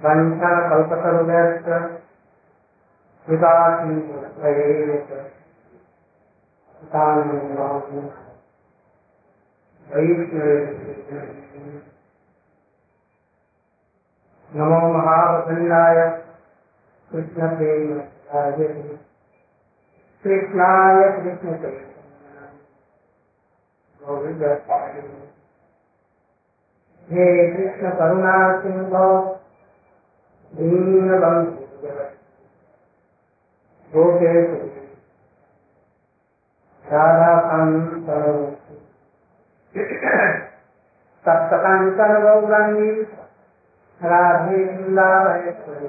वंशा कल्पतरुव्यस्त नमो महावसन्नाय कृष्णप्रेमाय कृष्णाय कृष्णप्रेम गोविंद हे कृष्ण करुणा सिंह दीनबंधु गोपेश राधाकांत सप्तकांचन गौरांगी राधे वृंदावनेश्वरी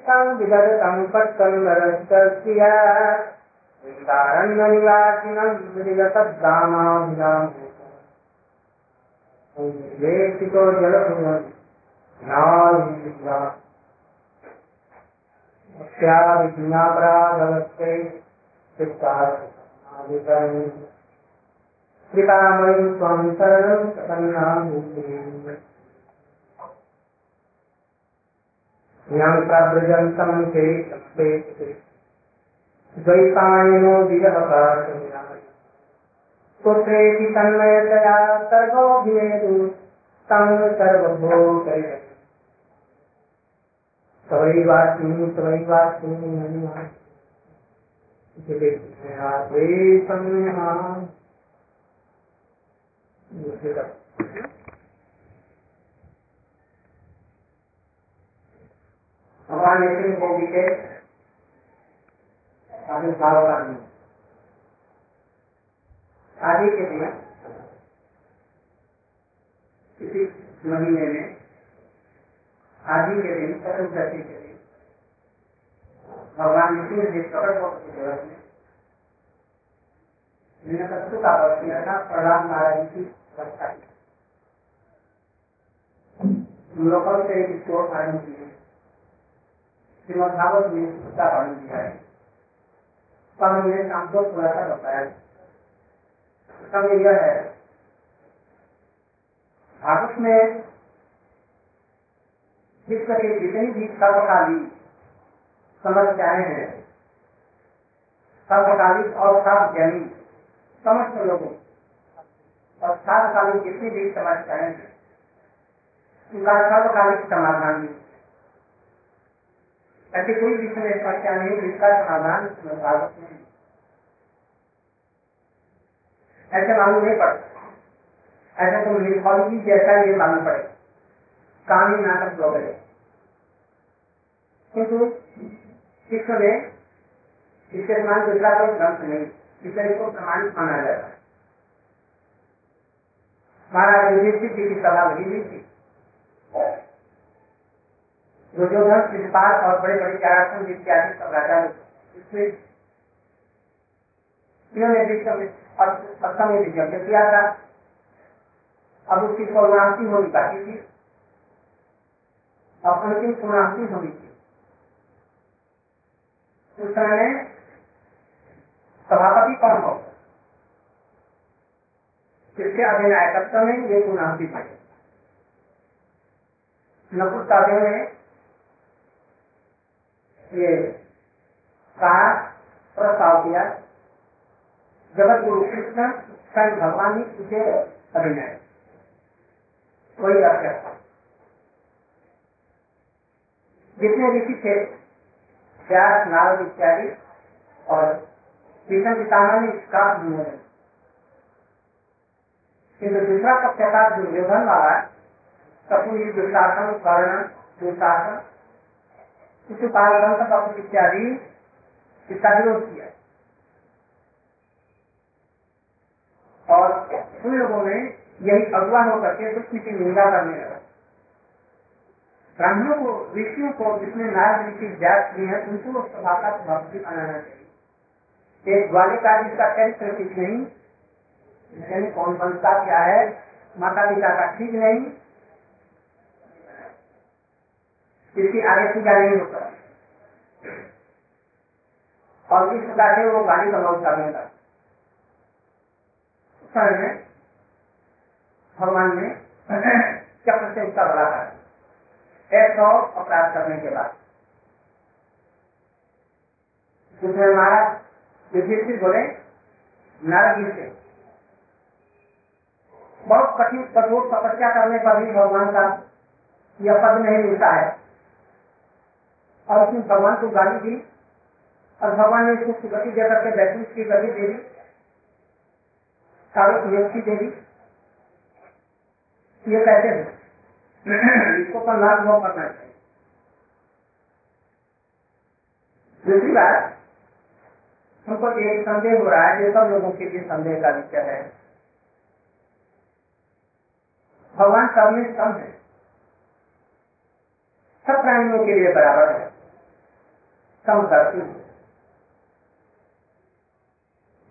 जातं विदरतं पट्टन्वरस्तस्या वृन्दारण्यनिवासिनं मृगतद्दामाभिनां वेशितो जलभुवन् नाविद्या कृपामयि त्वं शरणं प्रपन्नामि यं प्रव्रजन्तं ते। द्वैपायनो विरहपाशया पुत्रेति तन्मयतया सर्वोऽभिनेतु तं सर्वभूतय। तवैवास्मि तवैवास्मि हनुमा भगवान नितिन गोपी के आविर्भाव का आदि के दिन किसी महीने में, आदि के दिन, चतुर्दशी के दिन, भगवान नितिन जी प्रकट हो जगत में का वध किया था, प्रहलाद महाराज की लोकल से एक फ़ाइल की श्रीमद भागवत में उसका वर्णन किया है को थोड़ा सा बताया यह है भागवत में जितनी भी सर्वकाली समस्याएँ हैं सर्वकालिक और सार्वजनिक समस्त लोगों और सार्वकालिक जितनी भी समस्याएँ हैं उनका सर्वकालिक समाधान भी ऐसी कोई विषय में समस्या नहीं, जिसका समाधान भागवत में ऐसे मालूम नहीं पड़ता। ऐसा तो मिथोलॉजी जैसा ये मालूम पड़े। कहानी नाटक वगैरह। किंतु विश्व में इसके समान दूसरा कोई ग्रंथ नहीं इसे को प्रमाणित माना जाता है। महाराज युधिष्ठिर जी की सभा हुई थी। दुर्योधन शिवपाल और बड़े बड़े चारासन इत्यादि सब राजा इसमें में में यज्ञ किया था। अब उसकी होनी बाकी थी। होनी थी। उस समय में सभापति कौन हो? किसके अधिनायकत्व में ये पूर्णांति पाई नकुल साधु ने ये कहा प्रस्ताव किया जगत गुरु कृष्ण स्वयं भगवान ही उसे अभिनय। वही अभ्यर्थ जितने ऋषि थे, व्यास, नारद इत्यादि, और कृष्ण पितामह ने इसका अभिनय किन्तु दूसरा पक्षकार दुर्योधन वाला कपूरी दुशासन कर्ण दुशासन शिशुपाल ग्रंथ इत्यादि इसका विरोध किया। और उन लोगों ने यही अगुआ होकर के कृष्ण की निंदा करने लगा। ब्राह्मणों को, ऋषियों को जिसने नारद ऋषि जात की है, उनको सभा का भक्ति बनाना चाहिए। एक ग्वालिका जिसका चरित्र ठीक नहीं कौन बनता क्या है, माता पिता का ठीक नहीं इसकी आगे पूजा नहीं होता। और इस प्रकार से वो गाड़ी का बहुत लगा में भगवान ने चक्र से उसका बड़ा कर एक सौ अपराध करने के बाद। उसने मारा, युधिष्ठिर बोले, नारद से, बहुत कठिन कठोर तपस्या करने पर भी भगवान का यह पद नहीं मिलता है। और उसने भगवान को गाली दी और भगवान ने उसको गति दे करके वैकुंठ की गति दे दी सारे नियुक्ति दे दी। ये कहते हैं, इसको पर लाभ न करना चाहिए दूसरी बात हमको एक संदेह हो रहा है, ये सब लोगों के लिए संदेह का विषय है। भगवान सब में सम है। सब प्राणियों के लिए बराबर है। सम करती है।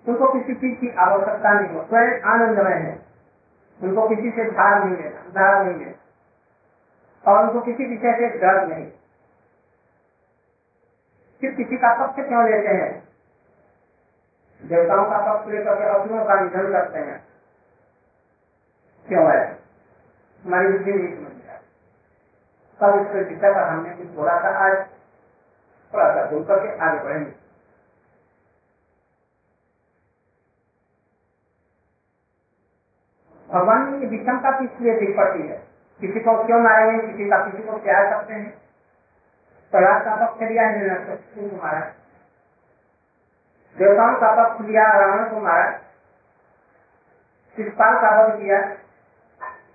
उनको किसी चीज़ की आवश्यकता नहीं हो, स्वयं आनंदमय है। उनको किसी से धार नहीं है धार नहीं है। और उनको किसी विषय से डर नहीं। फिर किसी का पक्ष क्यों लेते हैं? देवताओं का पक्ष लेकर के असुरों का निधन करते हैं। क्यों है? हमारी बुद्धि नहीं समझ गया कल इसके विषय पर हमने कुछ बोला था आज सा भूल करके आगे बढ़ेंगे। भगवान की विषमता किस लिए दिख पड़ती है? किसी को क्यों मारेंगे? किसी का किसी को प्यार करते हैं? प्रहलाद का पक्ष लिया है मारा? देवताओं का पक्ष लिया, रावण को मारा। शिषपाल का वध किया।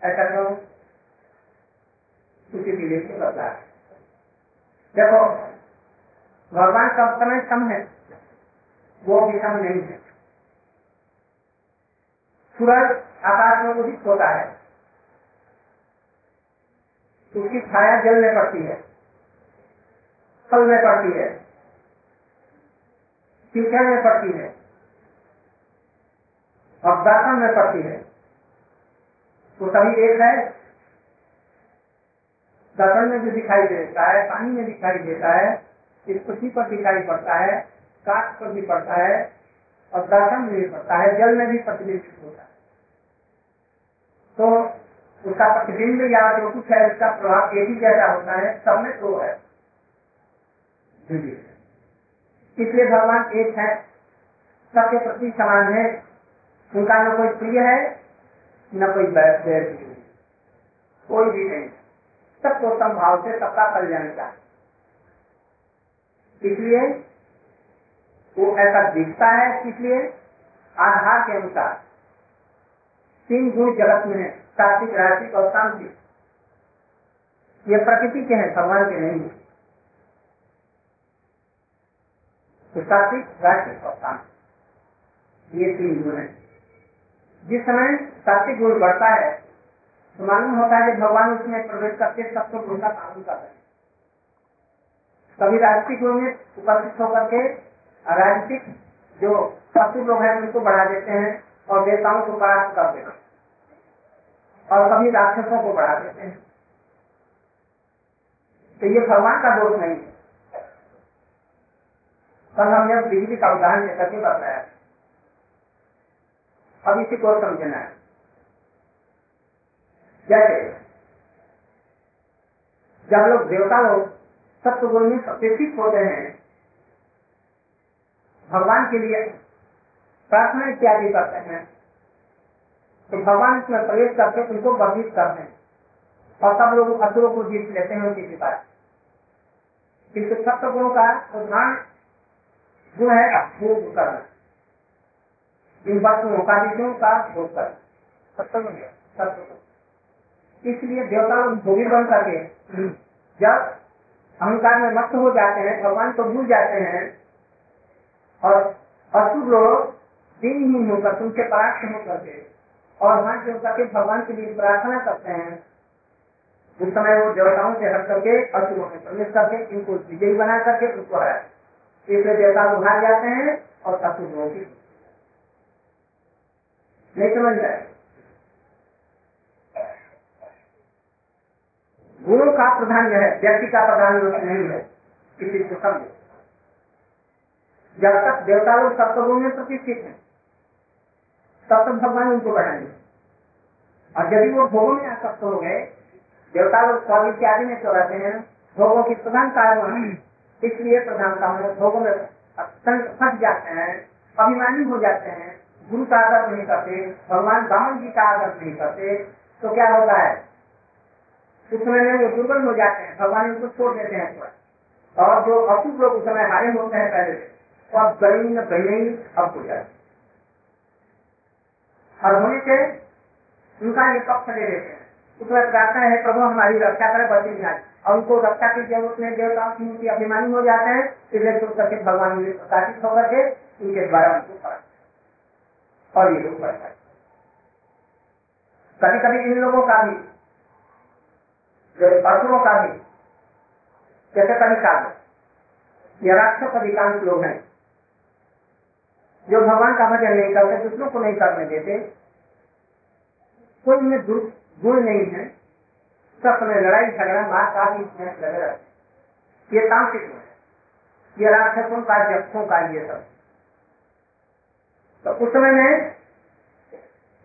ऐसा क्यों? उसी के लिए बदला। देखो भगवान का समय सम है, वो भी विषम नहीं है। सूरज आकाश में उदित होता है। उसकी छाया जल में पड़ती है, फल में पड़ती है कीचड़ में पड़ती है, और में पड़ती है। तो सभी एक है। दर्शन में भी दिखाई देता है, पानी में दिखाई देता है। इस पृथ्वी पर दिखाई पड़ता है काट पर भी पड़ता है और दर्शन में भी पड़ता है जल में भी प्रतिनिधित्व होता है। तो उसका प्रतिबिंब या जो कुछ है उसका प्रभाव एक ही जैसा होता है सब में दो है। इसलिए भगवान एक है सबके प्रति समान है। उनका न कोई प्रिय है न कोई बैर कोई भी नहीं। सबको संभाव से सबका कल्याण का इसलिए वो ऐसा दिखता है इसलिए आधार के अनुसार। तीन गुण जगत में है, सात्विक राशिक और शांति ये प्रकृति के हैं, भगवान के नहीं तो सात्विक और शांति ये तीन गुण है। जिस समय सात्विक गुण बढ़ता है तो मालूम होता है कि भगवान उसमें प्रवेश करके सबको गुण का पालन कर रहे हैं। राजसिक गुण में उपस्थित होकर के राजनीतिक जो पशु लोग हैं उनको बढ़ा देते हैं और देवताओं को परास्त कर देते हैं। और कभी राक्षसों को बढ़ा देते हैं। तो ये भगवान का दोष नहीं है। कल हमने बिजली का उदाहरण लेकर के बताया। अब इसी को समझना है। जैसे जब लोग देवता लोग सत्य गुण में प्रतिष्ठित होते हैं। भगवान के लिए प्रार्थना इत्यादि करते हैं। तो भगवान इसमें प्रवेश करके उनको वर्जित करते हैं। और सब लोग असुरों को जीत लेते हैं उनके पिता किंतु सत्य गुणों का प्रधान गुण है भोग करना इन वस्तुओं का विषयों का भोग करना सत्य इसलिए देवता भोगी बन करके जब अहंकार में मस्त हो जाते हैं, भगवान को भूल जाते हैं। और असुर लोग दिनहीन होकर तुमसे पराक्ष होकर के और वहाँ जो करके भगवान के लिए प्रार्थना करते हैं। उस समय वो देवताओं से हट करके असुरों में प्रवेश करके इनको विजयी बना करके उनको हरा इसलिए देवता को भाग जाते हैं और असुर लोगों नहीं समझ रहे गुणों का प्रधान है, व्यक्ति का प्रधान नहीं है, किसी को समझे। जब तक देवता लोग सप्तगुण में प्रतिष्ठित है, तब तक भगवान उनको बढ़ाएँगे। और यदि वो भोगों में आसक्त हो गए देवता लोग स्वर्ग इत्यादि में तो रहते हैं, भोगों की प्रधान कारण इसलिए प्रधानता में भोगों में फंस जाते हैं, अभिमानी हो जाते हैं, गुरु का आदर नहीं करते, भगवान बामन जी का आदर नहीं करते तो क्या होता है? उस समय में वो दुर्बल हो जाते हैं। भगवान उनको छोड़ देते हैं और जो अशुभ लोग उस समय हारे होते हैं पहले से अब गई न गई अब हो जाते और होने से उनका ये पक्ष ले लेते हैं। उसमें प्रार्थना है, प्रभु, हमारी रक्षा करें बच्चे जाए और उनको रक्षा की ज़रूरत नहीं, देवताओं की उनकी अभिमानी हो जाते हैं, इसलिए छोड़ करके भगवान प्रकाशित होकर के उनके द्वारा उनको और ये लोग कभी कभी इन लोगों का भी असुरों का भी जैसे कभी काल ये राक्षस अधिकांश लोग हैं जो भगवान का भजन नहीं करते दूसरों को नहीं करने देते कोई उनमें गुण नहीं है सब समय लड़ाई झगड़ा मार काफ़ी लगे रहते ये तांत्रिक है ये राक्षसों का जक्षों का ये सब तो उस समय में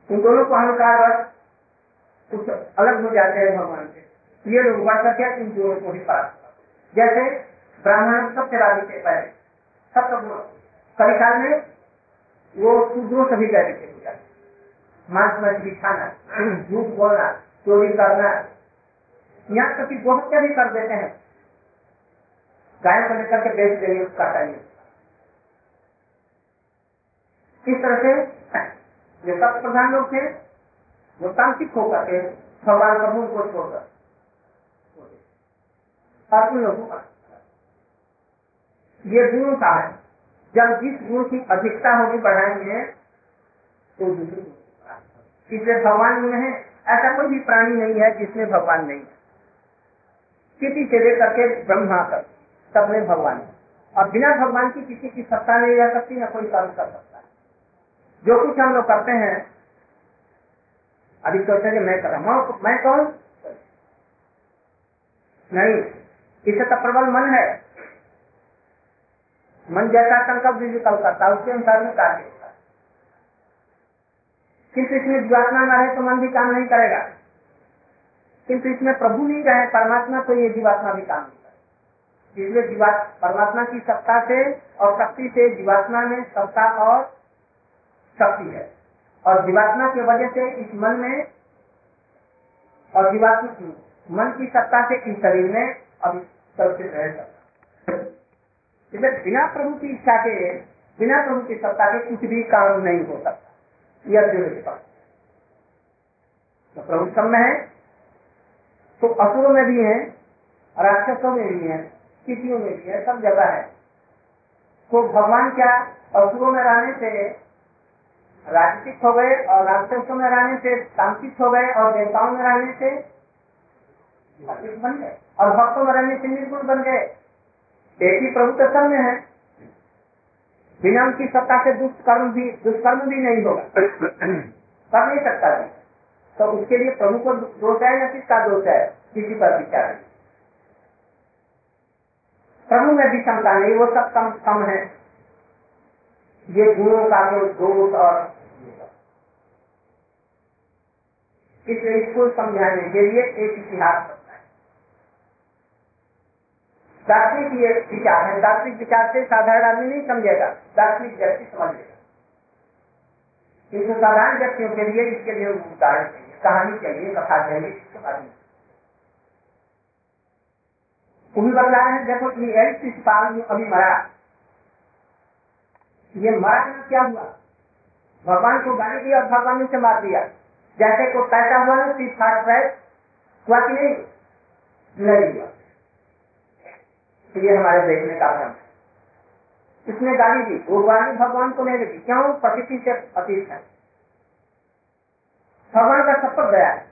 उन दोनों को अहंकार अलग हो जाते हैं भगवान से ये लोग बढ़ करके इन दोनों को ही पास। जैसे ब्राह्मण सबसे राज़ी थे पहले सब कभी काल में वो शूद्रों सभी कहते थे पूजा। मांस मछली खाना, झूठ बोलना, चोरी करना। यहाँ तक कि गोहत्या भी कर देते हैं। गाय को लेकर के बेच देंगे उसका टाइम। इस तरह से जो सब प्रधान लोग थे, वो तांत्रिक होकर के भगवान प्रभु को छोड़कर लोगों का ये गुणों का है। जब जिस गुण की अधिकता होगी, बढ़ाएँगे तो दूसरे इसलिए भगवान में है। ऐसा कोई भी प्राणी नहीं है जिसमें भगवान नहीं है। किसी से लेकर के ब्रह्मा तक, सब में भगवान है। और बिना भगवान की किसी की सत्ता नहीं रह सकती, न कोई कर्म कर सकता जो कुछ हम लोग करते हैं अभी सोचते मैं कर। रहा हूँ मैं कौन? नहीं। इसे तो प्रबल मन है। मन जैसा संकल्प विकल्प करता है, उसके अनुसार में कार्य होता किंतु इसमें जीवात्मा न रहे तो मन भी काम नहीं करेगा। किंतु इसमें प्रभु नहीं रहे, परमात्मा तो ये जीवात्मा भी काम नहीं करेगा। इसलिए जीवात परमात्मा की सत्ता से और शक्ति से जीवात्मा में सत्ता और शक्ति है। और जीवात्मा की वजह से इस मन में और जीवात्मा, मन की सत्ता से इस शरीर में अभी सुरक्षित रह सकता इसलिए बिना प्रभु की इच्छा के, बिना प्रभु की सत्ता के कुछ भी काम नहीं हो सकता। यह अर्जुन के पास। तो प्रभु सब में है तो असुरों में भी है, राक्षसों में भी है स्थितियों में भी है, सब जगह है। तो भगवान क्या असुरों में रहने से राजसिक हो गए और राक्षसों में रहने से तांत्रिक हो गए और देवताओं में रहने से बन गए और भक्तों में रहने से निर्गुण बन गए। एक ही प्रभु तो में है। बिना उनकी सत्ता से दुष्कर्म भी दुष्कर्म भी नहीं होगा। कर नहीं सकता भी तो उसके लिए प्रभु को दोष है या किसका दोष है? किसी पर विचार नहीं। प्रभु में भी क्षमता नहीं, वो सब कम कम है। ये गुणों का दोष और इसलिए इसको समझाने के लिए एक इतिहास दार्शनिक ये विचार है। दार्शनिक विचार से साधारण आदमी नहीं समझेगा। दार्शनिक व्यक्ति समझ लेगा किंतु साधारण व्यक्तियों के लिए इसके लिए उदाहरण चाहिए, कहानी चाहिए, कथा चाहिए वो भी बता रहे हैं, देखो, ये एल शिशुपाल अभी मरा। ये मरा ना क्या हुआ? भगवान को गाली दिया और भगवान ने से मार दिया। जैसे को पैसा हुआ ना सी फाट हुआ कि नहीं? नहीं हुआ। ये हमारे देखने का भ्रम है। इसने गाली दी उर्वाणी भगवान को नहीं दी क्यों प्रकृति से अतीत है? भगवान का सब पर गया है।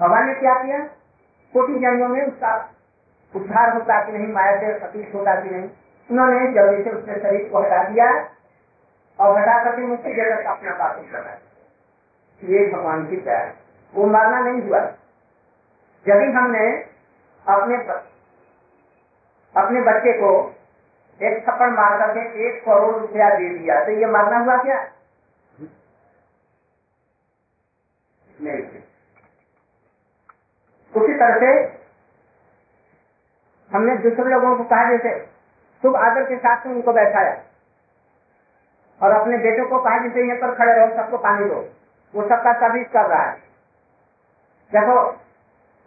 भगवान ने क्या किया? कोटि जन्मों में उसका उद्धार होता कि नहीं, माया से अतीत होता कि नहीं, उन्होंने जल्दी से उसके शरीर को हटा दिया और हटा करके मुक्ति जगत अपना पालन कर ये भगवान की प्यार वो मारना नहीं हुआ। यदि हमने अपने अपने बच्चे को एक थप्पड़ मार करके एक करोड़ रुपया दे दिया। तो ये मारना हुआ क्या? नहीं उसी तरह से हमने दूसरे लोगों को कहा, जैसे शुभ आदर के साथ में उनको बैठाया और अपने बेटों को कहा, जैसे यहाँ पर खड़े रहो, सबको पानी दो। वो सबका सर्विस कर रहा है। देखो,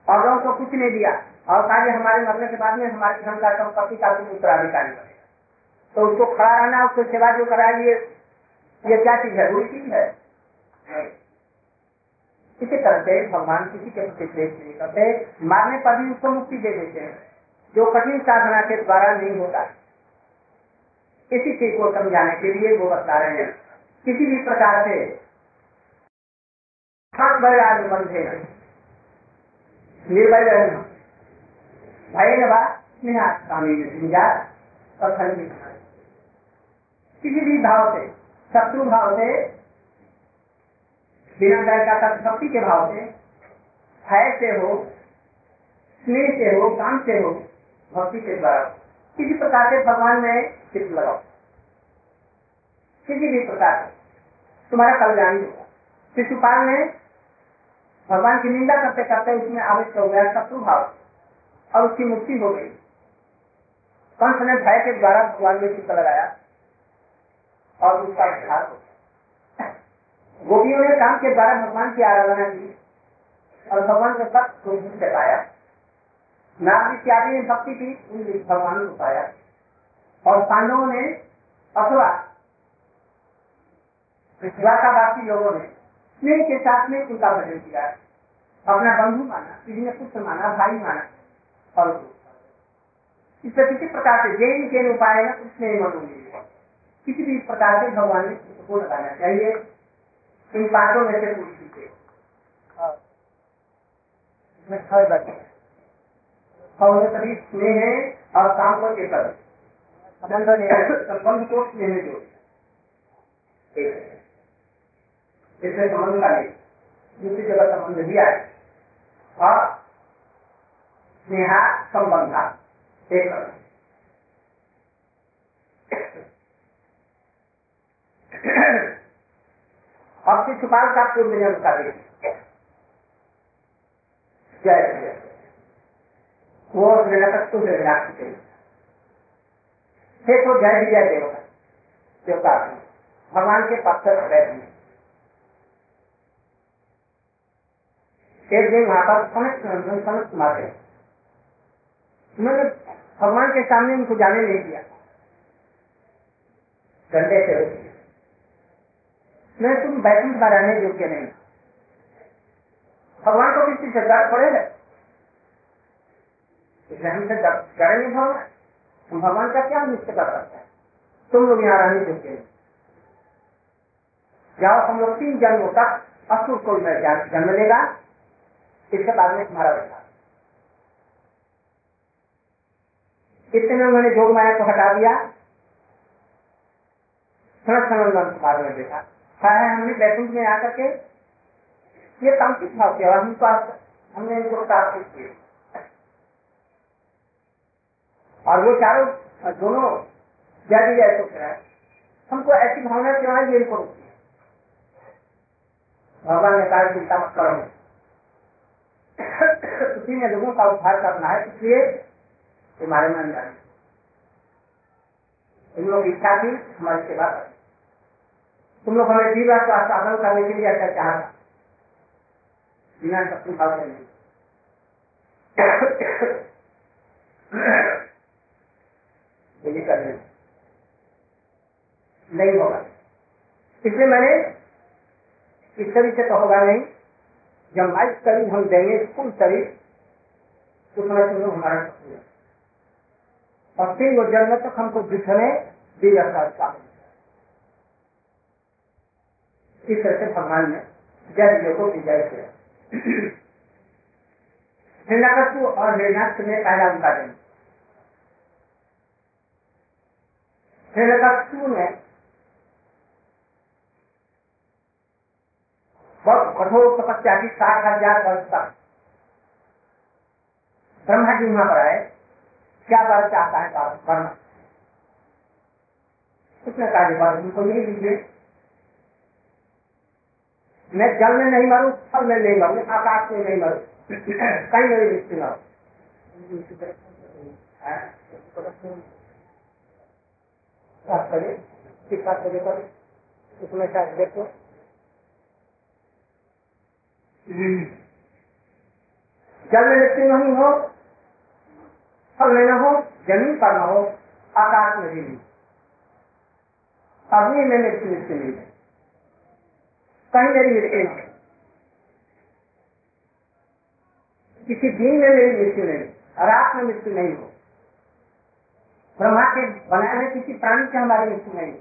औरों को कुछ नहीं दिया। और कहा हमारे मरने के बाद में हमारे धन का संपत्ति का तुम उत्तराधिकारी बनेगा तो उसको खड़ा रहना, उसको सेवा जो करा ये ये क्या चीज़ है? बुरी चीज़ है? इसी तरह से भगवान किसी के प्रति द्वेष नहीं करते। मारने पर भी उसको मुक्ति दे देते हैं। जो कठिन साधना के द्वारा नहीं होता। इसी चीज़ को समझाने के लिए वो बता रहे हैं। किसी भी प्रकार से निर्भय रहना। भय और किसी भी भाव से, शत्रु भाव से, बिना डर का भक्ति के भाव से, भय से हो, स्नेह से हो, काम से हो, भक्ति के द्वारा, किसी प्रकार से भगवान में चित्त लगाओ। किसी भी प्रकार से, तुम्हारा कल्याण होगा। शिशुपाल ने भगवान की निंदा करते करते उसमें आविष्ट हो गया शत्रु भाव। और उसकी मुक्ति हो गई। कंस ने भय के द्वारा भगवान में चित्त लगाया? और उसका उद्धार हो गोपियों ने काम के द्वारा भगवान की आराधना की और भगवान के साथ से पाया नाग इत्यादि ने भक्ति की, उन भगवान को पाया। और पांडवों ने अथवा बाकी लोगों ने स्नेह के साथ में उनका भजन किया। अपना बंधु माना, किसी ने पुत्र माना, भाई माना। और इस किसी प्रकार से जैन जैन उपाय उसने किसी भी प्रकार से भगवान ने को लगाना चाहिए। इन पाँचों में से कुछ चीज़ें इसमें छह बातें और सभी स्नेह और काम को एकल संबंध को स्नेह में जोड़। इसमें संबंध का नहीं। दूसरी जगह संबंध दिया है और स्नेहा संबंधा। एक अब शिशुपाल का पूर्व नियम का जय जय वो निरकत्व से विनाश थे तो जय विजय देवता। देवता भगवान के पक्ष बैठ एक दिन वहाँ पर समस्त समस्त मारे उन्होंने भगवान के सामने उनको जाने नहीं दिया। डंडे से मैं तुम बैकुंठ में रहने योग्य नहीं। भगवान को किसी से डर पड़ेगा इसलिए हमसे डरेंगे भगवान हम भगवान का क्या निश्चय कर सकते हैं? तुम लोग यहाँ रहने योग्य नहीं। जाओ, हम लोग तीन जन्मों तक असुर को जन्म लेगा। इसके बाद में तुम्हारा बैठा इतने में उन्होंने जोग माया को हटा दिया। में देखा। है, हमने बैकुंठ में आकर के ये तांत्रिक भाव किया? हम पास हमने इनको किए और वो चारों, दोनों तो है। हमको ऐसी भावना क्यों है ये इनको रुकती भगवान ने कहा, चिंता मत करो। उसी में लोगों का उद्धार करना है, इसलिए हमारे में अंदर इन लोग इच्छा थी, हमारी सेवा करें। तुम लोग हमें जीवा का साधन करने के लिए ऐसा चाह बिना शक्ति भाव से नहीं। करने नहीं होगा। इसलिए मैंने इस से तो होगा नहीं, जब लाइफ शरीर हम देंगे फुल शरीर तो समय तुम लोग हमारा और फिर वो जन्म तक हमको दिखने दिया करता इस तरह से भगवान ने जय को विजय किया। हिरण्यकशु और हिरण्याक्ष में पहला उनका जन्म। हिरण्यकशु ने बहुत कठोर तपस्या की साठ हज़ार वर्ष तक ब्रह्मा जी वहाँ पर आए। क्या वर चाहता है करना उसने कहा वर उनको नहीं दीजिए मैं जल में नहीं मरू, फल में नहीं मरू आकाश में नहीं मरू। कहीं मेरी मृत्यु न करो शायद देखो। जल में मृत्यु नहीं हो फल में न हो ज़मीन पर न हो आकाश में भी नहीं अग्नि में मृत्यु नहीं है कहीं मेरी मृत्यु नहीं किसी दिन में मेरी मृत्यु नहीं रात में मृत्यु नहीं हो ब्रह्मा के बनाए हुए किसी प्राणी से हमारी मृत्यु नहीं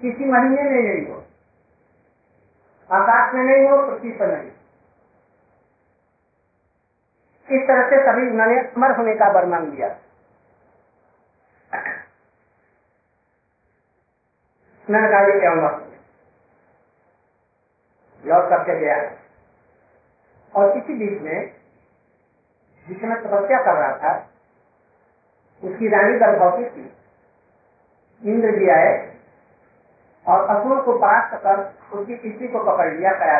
किसी महीने में नहीं हो आकाश में नहीं हो पृथ्वी पर नहीं इस तरह से सभी उन्होंने अमर होने का वर्णन दिया। ये क्या मत लौट करके गया? और इसी बीच में जिसमें तपस्या कर रहा था, उसकी रानी गर्भवती थी इंद्र जी आए और असुर को पास कर उसकी स्त्री को पकड़ लिया कया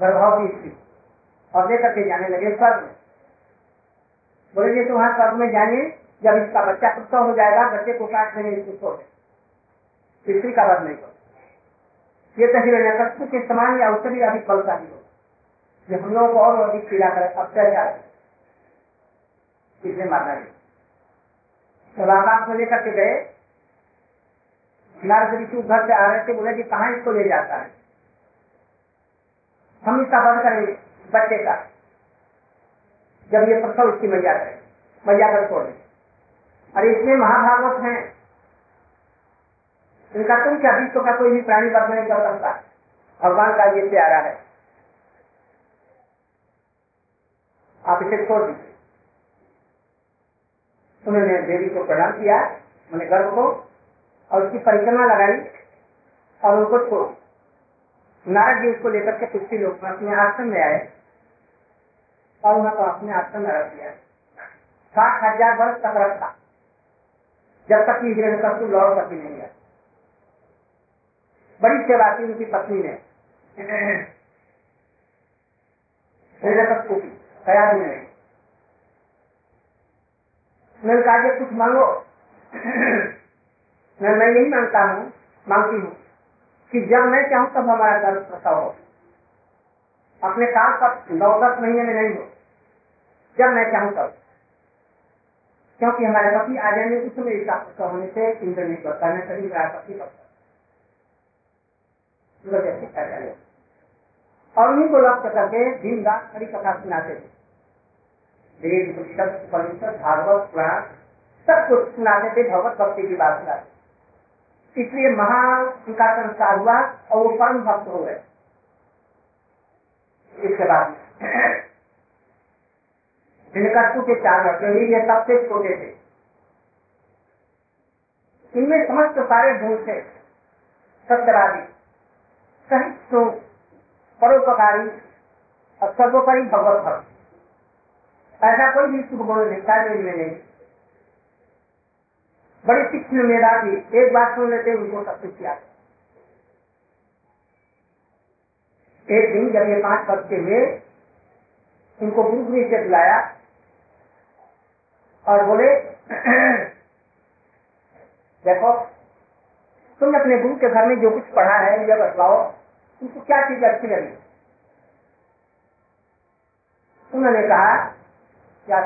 गर्भवती स्त्री और लेकर के जाने लगे स्वर्ग में। बोले जी तो वहाँ स्वर्ग में जाइए जब इसका बच्चा प्रसव हो जाएगा, बच्चे को काट देंगे इसको स्त्री का वध नहीं ये तो हिरण्यकश्यप के समान या उससे भी अधिक बलशाली हो जो हम लोगों को और अधिक पीड़ा करे, अत्याचार इसलिए मारना नहीं। तो आकाश में लेकर के गए, नारद ऋषि घर से आ रहे थे, बोले जी कहाँ इसको ले जाता है? हम इसका बंद करेंगे। बच्चे का। जब ये प्रसव इसकी मैया करे मैया कर छोड़ और इसमें महाभागवत है। इनका तुम क्या विश्व का कोई भी प्राणी वर्ग नहीं कर सकता? भगवान का ये प्यारा है। आप इसे छोड़ दीजिए। उन्होंने देवी को प्रणाम किया मैंने गर्भ को, और उसकी परिक्रमा लगाई, और उनको छोड़ नारद जी उसको लेकर के पृथ्वी लोग आश्रम में आए। और उन्हें तो अपने आश्रम में रख दिया। साठ हज़ार वर्ष तक रखा। जब तक कि हिरण कस्तु लौट सकती नहीं है। बड़ी सेवा की उनकी पत्नी ने। हिरण्यकश्यप की कया भी नहीं मैंने कहा कुछ मांगो। मैं मैं यही माँगता हूँ, मांगती हूँ कि जब मैं चाहूँ तब हमारा गर्भ प्रसव हो। अपने काम पर नौ दस महीने में नहीं हो जब मैं चाहूँ तब। क्योंकि हमारे पति आ जाएँगे उस समय इसका होने से इंद्र नहीं करता मैं कभी मेरा पति करता और उन्हीं को लक्ष्य करके दिन रात हरी कथा सुनाते थे। वेद परिषद भागवत, पुराण, सब कुछ सुनाते थे, भगवत भक्ति की बात सुनाते इसलिए महा उनका संस्कार हुआ और वो परम भक्त हो गए। इसके बाद हिनकस्तु के चार लड़के ये सबसे छोटे थे। इनमें समस्त सारे गुण थे। सत्यवादी, सहित तो परोपकारी और सर्वोपरि भगवत भक्त। ऐसा कोई भी शुभ गुण नहीं जो इनमें नहीं। बड़ी तीक्ष्ण मेधा थी एक बात सुन लेते उनको सब कुछ किया एक दिन जब ये पाँच बच्चे हुए उनको गुरु से बुलाया और बोले देखो तुम अपने गुरु के घर में जो कुछ पढ़ा है यह बतलाओ तुमको क्या चीज़ अच्छी लगी? उन्होंने कहा क्या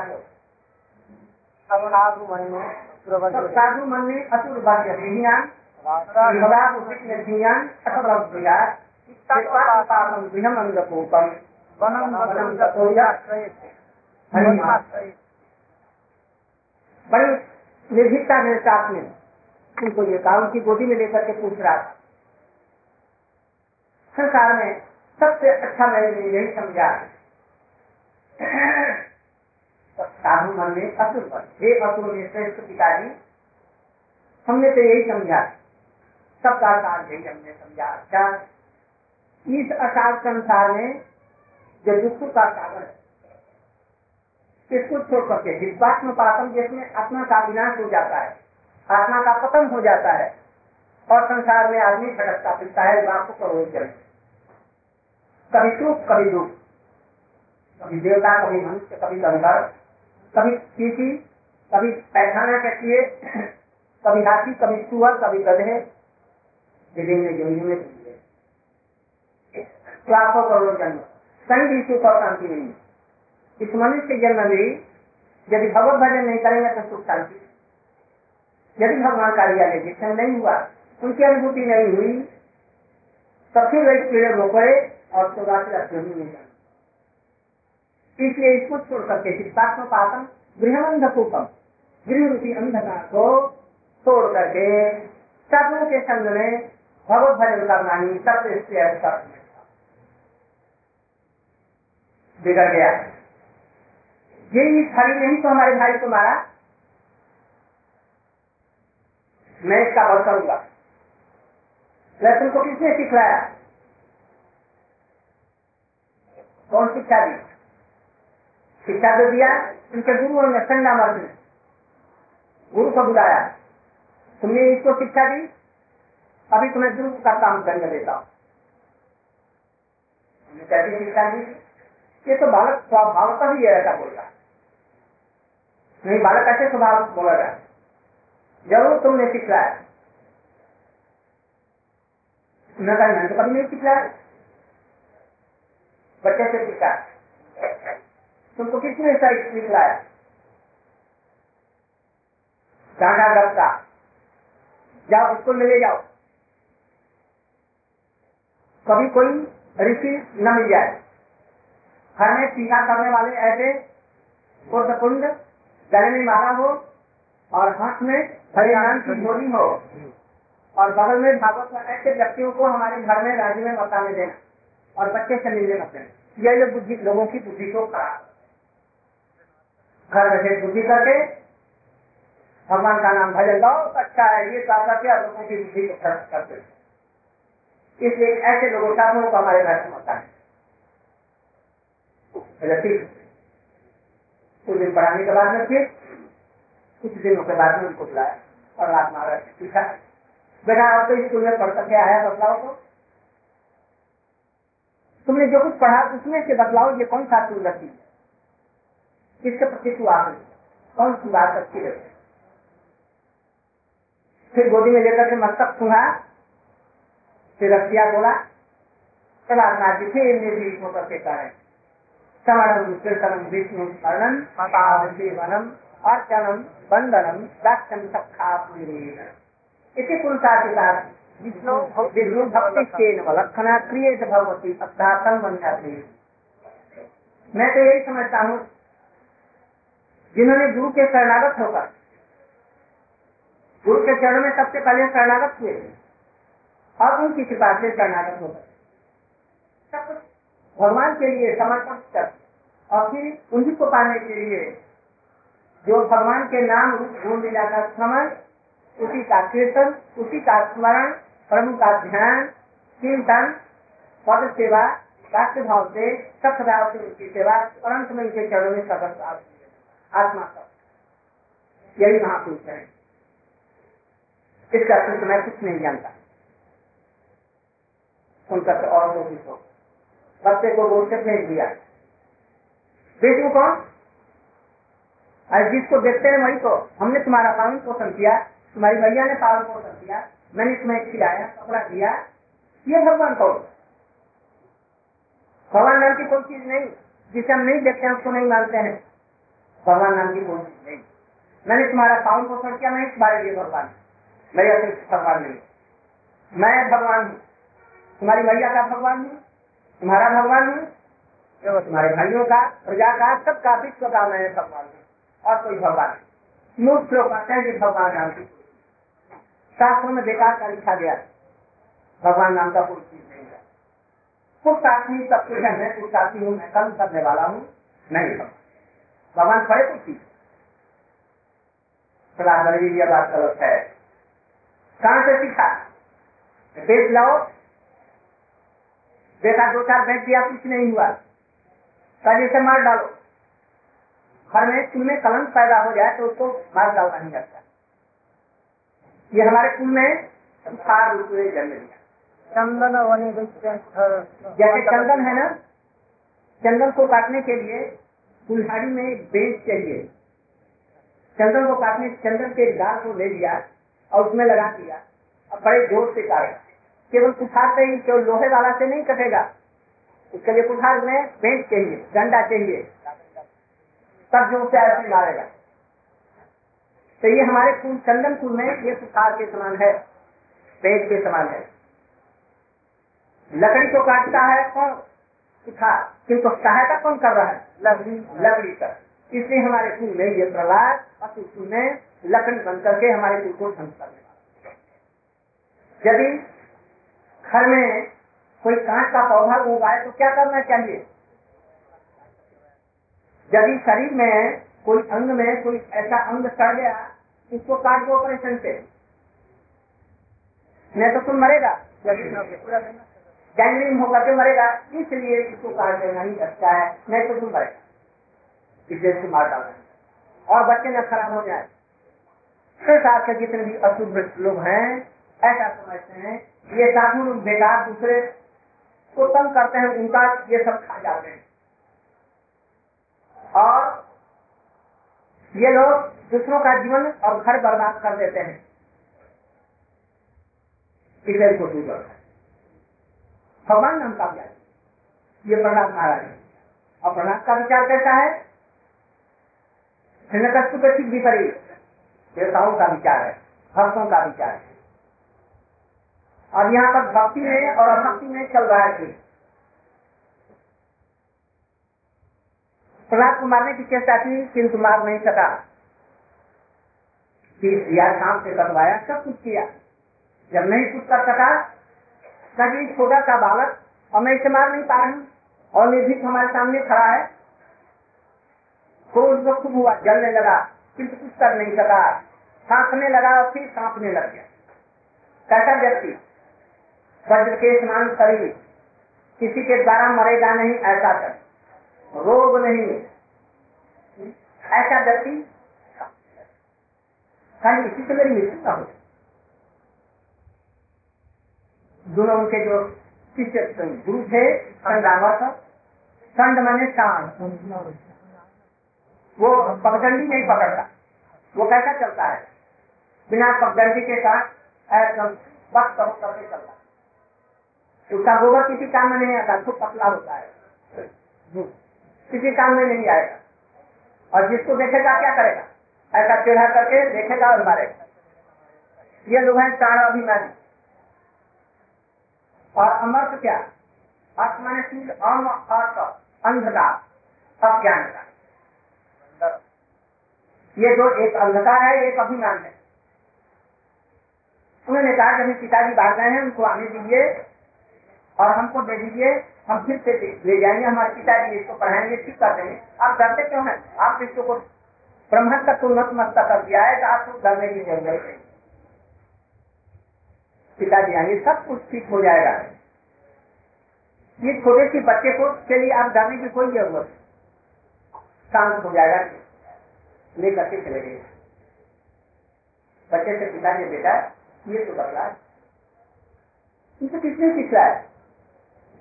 साधु मन में साधु मन में असुर भाग्य। अंगकोपम बड़ी निर्भीकता मेरे साथ में। उनको ये कहा उनकी गोदी में लेकर के पूछ रहा था। संसार में सबसे अच्छा मैंने यही समझा। साधु मन में असुर पर हे असुर में श्रेष्ठ पिताजी हमने तो यही समझा। सबका साथ यही हमने समझा। अच्छा इस असाध संसार में जो दुख का कारण है, इसको छोड़ करके, विश्वात्म पातम जिसमें आत्मा का विनाश हो जाता है, आत्मा का पतन हो जाता है, और संसार में आदमी भटकता फिरता है लाखों करोड़ चल कभी सुख कभी दुख, कभी देवता, कभी मनुष्य, कभी गंधर कभी किसी कभी पैखाना के कभी हाथी, कभी सुअर कभी गधे विभिन्न योनियों में लाखों करोड़ जन्म कहीं भी सुख और शांति नहीं इस मनुष्य जन्म में यदि भगवत भजन नहीं करेंगे तो सुख शांति यदि भगवान का निर्देशन नहीं हुआ, उनकी अनुभूति नहीं हुई तो फिर वही कीड़े रोकड़े और जाना? इसलिए इसको छोड़ करके चित्तात्म पातम गृह कूपम गृह रूपी अंधकार को छोड़ करके साधुओं के संग में भगवत भजन करना ही सबसे बिगड़ गया। ये हरी नहीं तो हमारे भाई को मारा। मैं इसका बल करूँगा। लहसुन को किसने सिखलाया? कौन शिक्षा दी? शिक्षा तो दिया, उनके गुरु ने संडा मर्द ने गुरु को बुलाया। तुमने इसको शिक्षा दी? अभी तुम्हें गुरु का काम करने देता हूँ। कैसी शिक्षा दी? ये तो बालक स्वभाव का ही, ऐसा बोल रहा नहीं, बालक ऐसे स्वभाव बोलेगा? ज़रूर तुमने सिखलाया न कहा मैंने कभी नहीं सिखलाया बच्चे से सीखा तुमको किसने ऐसा सिखलाया डांडा डरता जाओ उसको मिले जाओ। कभी कोई ऋषि न मिल जाए। घर में टीका करने वाले ऐसे कुंड गले में माला हो और हाथ में हरियाणा की झोली हो। और बगल में भागवत में ऐसे व्यक्तियों को हमारे घर में राज्य में बताने देना और बच्चे से मिलने मत देना। बुद्धि, लोगों की बुद्धि को खराब घर बैठे बुद्धि करके भगवान का नाम भजन गाओ अच्छा है, ये कहा करके लोगों की बुद्धि को खराब करते इसलिए ऐसे लोगों को हमारे घर से ठीक कुछ दिन पढ़ाने के बाद में फिर कुछ दिनों के बाद में उनको बुलाया और रात महाराज पूछा, बेटा, आप तो स्कूल में पढ़ करके आया बतलाओ तो। तुमने जो कुछ पढ़ा, उसमें से बतलाओ ये कौन सा रखी किसके प्रति तू आगे कौन सी बात अच्छी लगी फिर गोदी में लेकर के मस्तक सुना फिर रखिया बोला, चला जी फिर निर्भीक होकर के कह रहे श्रवणम कीर्तनम विष्णु स्मरणम पावनम अर्चनम बंदनम दाक्षम सखा इति पुरुषाधिकार। विष्णु विष्णु भक्ति के लक्षणा क्रिय भगवती अध्यात्म बन जाती मैं तो यही समझता हूँ, जिन्होंने गुरु के शरणागत होकर, गुरु के चरण में सबसे पहले शरणागत हुए और उनकी कृपा से शरणागत होकर। सब कुछ भगवान के लिए समर्पण कर। और फिर उन्हीं को पाने के लिए जो भगवान के नाम गुण लीला का श्रवण उसी का कीर्तन, उसी का स्मरण, प्रभु का ध्यान, चिंतन पद सेवा राष्ट्र भाव से सत्य भाव से उनकी सेवा, और अंत में उनके चरणों में सदस्य आत्मा सब यही महापुरुष है। इसका अर्थ मैं कुछ नहीं जानता। उनका तो और लोग बच्चे को बोल के फेंक दिया। बेटू कौन? और जिसको देखते हैं वही को हमने तुम्हारा पालन पोषण किया, तुम्हारी भैया ने पालन पोषण किया, मैंने तुम्हें खिलाया, कपड़ा दिया, ये भगवान कौन? भगवान नाम की कोई चीज़ नहीं, जिसे हम नहीं देखते हैं उसको नहीं मानते हैं। भगवान नाम की कोई चीज़ नहीं। मैंने तुम्हारा पालन पोषण किया, मैं तुम्हारे लिए भगवान अतिरिक्त भगवान नहीं मैं भगवान हूँ। तुम्हारी भैया का भगवान हूँ। तुम्हारा भगवान हूँ? तुम्हारे भाइयों का प्रजा का सबका विश्व का मैं भगवान हूँ। और कोई भगवान लोग लोग कहते हैं कि भगवान राम की शास्त्र में बेकार का लिखा गया भगवान नाम का कोई चीज़ नहीं है। पुरुषार्थी सब कुछ है मैं पुरुषार्थी हूँ मैं कर्म करने वाला हूँ नहीं भगवान। खड़े कुछ चीज़ सलाह ये बात गलत है कहाँ से सीखा? बेच लाओ। देखा दो चार बेच दिया कुछ नहीं हुआ। कल से मार डालो। घर में कुल में कलंक पैदा हो जाए तो उसको मार डालना नहीं लगता ये हमारे कुल में संसार रूप में जन्म लिया। चंदन जैसे चंदन है ना चंदन को काटने के लिए कुल्हाड़ी में एक बेच चाहिए। चंदन को काटने चंदन के दाल को ले लिया और उसमें लगा दिया। और बड़े ज़ोर से काटा। केवल कुठार से ही, केवल लोहे वाला से नहीं कटेगा। उसके लिए कुठार में बेंच चाहिए, डंडा चाहिए। तब जो उसे ऐसे मारेगा। तो ये हमारे कुल चंदन कुल में ये कुठार के समान है पेट के समान है। लकड़ी को काटता है कौन? कुठार। किंतु सहायता कौन कर रहा है? लकड़ी लकड़ी कर इसलिए हमारे कुल में ये प्रहलाद कुल में लकड़ी बन करके हमारे कुल को ध्वंस करने यदि घर में कोई कांच का पौधा उगाए तो क्या करना चाहिए? यदि शरीर में कोई अंग में कोई ऐसा अंग सड़ गया, इसको काट दो ऑपरेशन से नहीं तो तुम मरेगा। गैंग्रीन होकर के मरेगा। इसलिए इसको काट देना ही अच्छा है, नहीं तो तुम मरेगा। इसलिए इसको मार डालना और बच्चे न खराब हो जाए। संसार के जितने भी अशुभ लोग हैं, ऐसा समझते हैं ये साधु लोग बेकार दूसरे को तंग करते हैं, उनका ये सब खा जाते हैं। और ये लोग दूसरों का जीवन और घर बर्बाद कर देते हैं। दूर भगवान नाम का ज्ञान ये प्रहलाद महाराज। है और प्रहलाद का विचार कैसा है? हिरण्यकश्यप के ठीक विपरीत। देवताओं का विचार है, भक्तों का विचार है। अब यहाँ पर भक्ति में और अभक्ति में चल रहा है प्रहलाद को मारने की चेष्टा की, किंतु मार नहीं सका दिया शाम से कटवाया, सब कुछ किया। जब नहीं कुछ कर सका कभी छोटा सा बालक, और मैं इसे मार नहीं पा रही, और निर्भीक हमारे सामने खड़ा है क्रोध तो खूब हुआ जलने लगा, किंतु कुछ कर नहीं सका। सांसने लगा और फिर कांपने लग गया। कैसा व्यक्ति? वज्र के स्नान शरीर किसी के द्वारा मरेगा नहीं, ऐसा कर। रोग नहीं ऐसा व्यक्ति खाली इसी से मेरी मृत्यु न हो दोनों उनके जो शिष्य गुरु थे संड मैंने शांत वो पगडंडी नहीं पकड़ता। वो कैसा चलता है? बिना पगडंडी के साथ ऐसा वक्त करके चलता उसका गोबर किसी काम में नहीं आता, खूब पतला होता है। किसी काम में नहीं आएगा। और जिसको देखेगा, क्या करेगा? ऐसा टेढ़ा करके देखेगा और मारेगा। ये लोग हैं चार अभिमानी। और अमर्थ क्या? अर्थ माने चीज़ अम अर्थ अंधकार, अज्ञान का। ये जो एक अंधकार है, एक अभिमान है। उन्होंने कहा जब पिताजी बाहर गए हैं, उनको आने दीजिए। और हमको दे दीजिए, हम फिर से ले जाएँगे, हमारे पिताजी इसको पढ़ाएँगे, ठीक कर देंगे। आप डरते क्यों हैं? आप इसको को ब्रह्म का तुलनत मस्ता कर दिया है तो आपको डरने की ज़रूरत नहीं पिताजी आएँगे, सब कुछ ठीक हो जाएगा। ये छोटे सी बच्चे को, के लिए आप डरने की कोई ज़रूरत शांत हो जाएगा, लेकर के चले गए। बच्चे से पिताजी बेटा ये तो बदला। इसे किसने सिखलाया